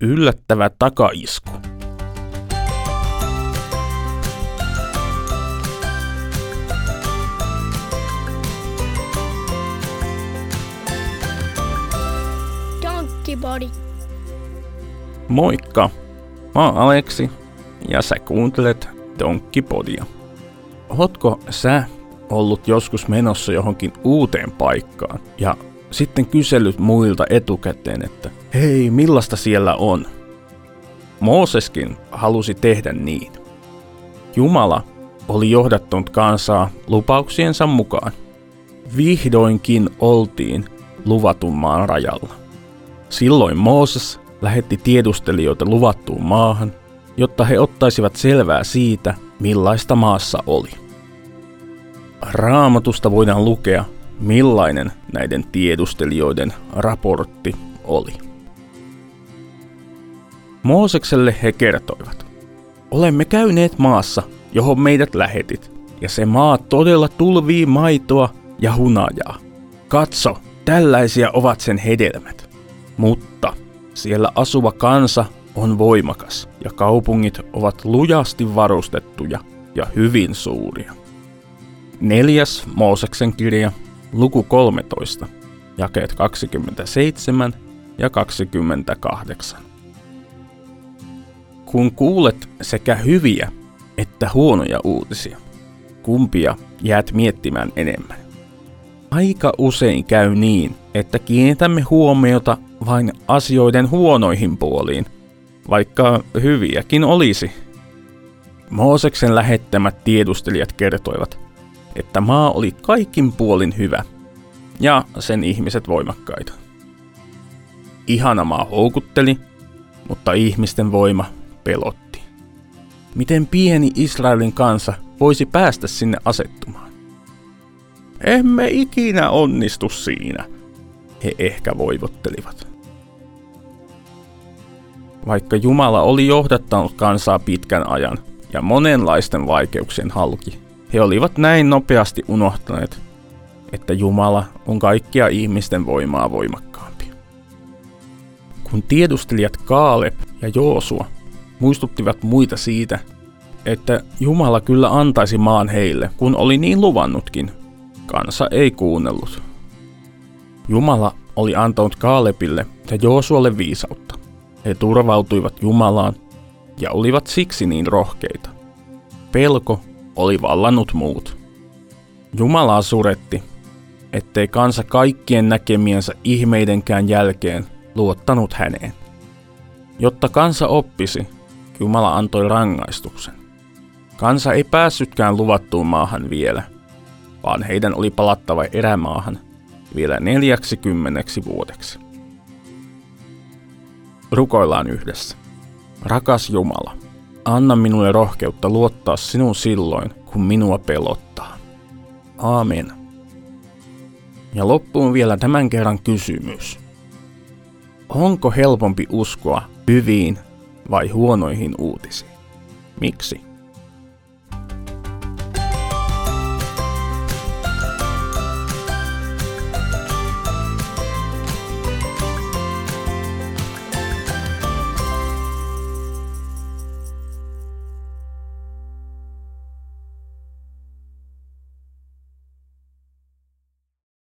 Yllättävä takaisku. Donkey Body. Moikka! Mä oon Aleksi ja sä kuuntelet Donkkipodia. Ootko sä ollut joskus menossa johonkin uuteen paikkaan ja sitten kysellyt muilta etukäteen, että hei, millaista siellä on? Mooseskin halusi tehdä niin. Jumala oli johdattanut kansaa lupauksiensa mukaan. Vihdoinkin oltiin luvatun maan rajalla. Silloin Mooses lähetti tiedustelijoita luvattuun maahan, jotta he ottaisivat selvää siitä, millaista maassa oli. Raamatusta voidaan lukea, millainen näiden tiedustelijoiden raportti oli. Moosekselle he kertoivat, olemme käyneet maassa, johon meidät lähetit, ja se maa todella tulvii maitoa ja hunajaa. Katso, tällaisia ovat sen hedelmät. Mutta siellä asuva kansa on voimakas ja kaupungit ovat lujasti varustettuja ja hyvin suuria. Neljäs Mooseksen kirja, luku 13, jakeet 27 ja 28. Kun kuulet sekä hyviä että huonoja uutisia, kumpia jäät miettimään enemmän? Aika usein käy niin, että kiinnitämme huomiota vain asioiden huonoihin puoliin, vaikka hyviäkin olisi. Mooseksen lähettämät tiedustelijat kertoivat, että maa oli kaikin puolin hyvä ja sen ihmiset voimakkaita. Ihana maa houkutteli, mutta ihmisten voima pelotti. Miten pieni Israelin kansa voisi päästä sinne asettumaan? Emme ikinä onnistu siinä, he ehkä voivottelivat. Vaikka Jumala oli johdattanut kansaa pitkän ajan ja monenlaisten vaikeuksien halki, he olivat näin nopeasti unohtaneet, että Jumala on kaikkia ihmisten voimaa voimakkaampi. Kun tiedustelijat Kaaleb ja Joosua muistuttivat muita siitä, että Jumala kyllä antaisi maan heille, kun oli niin luvannutkin, kansa ei kuunnellut. Jumala oli antanut Kaalepille ja Joosualle viisautta. He turvautuivat Jumalaan ja olivat siksi niin rohkeita. Pelko oli vallannut muut. Jumalaa suretti, ettei kansa kaikkien näkemiensä ihmeidenkään jälkeen luottanut häneen. Jotta kansa oppisi, Jumala antoi rangaistuksen. Kansa ei päässytkään luvattuun maahan vielä, vaan heidän oli palattava erämaahan vielä neljäksikymmeneksi vuodeksi. Rukoillaan yhdessä. Rakas Jumala, anna minulle rohkeutta luottaa sinun silloin, kun minua pelottaa. Aamen. Ja loppuun vielä tämän kerran kysymys. Onko helpompi uskoa hyviin vai huonoihin uutisiin? Miksi?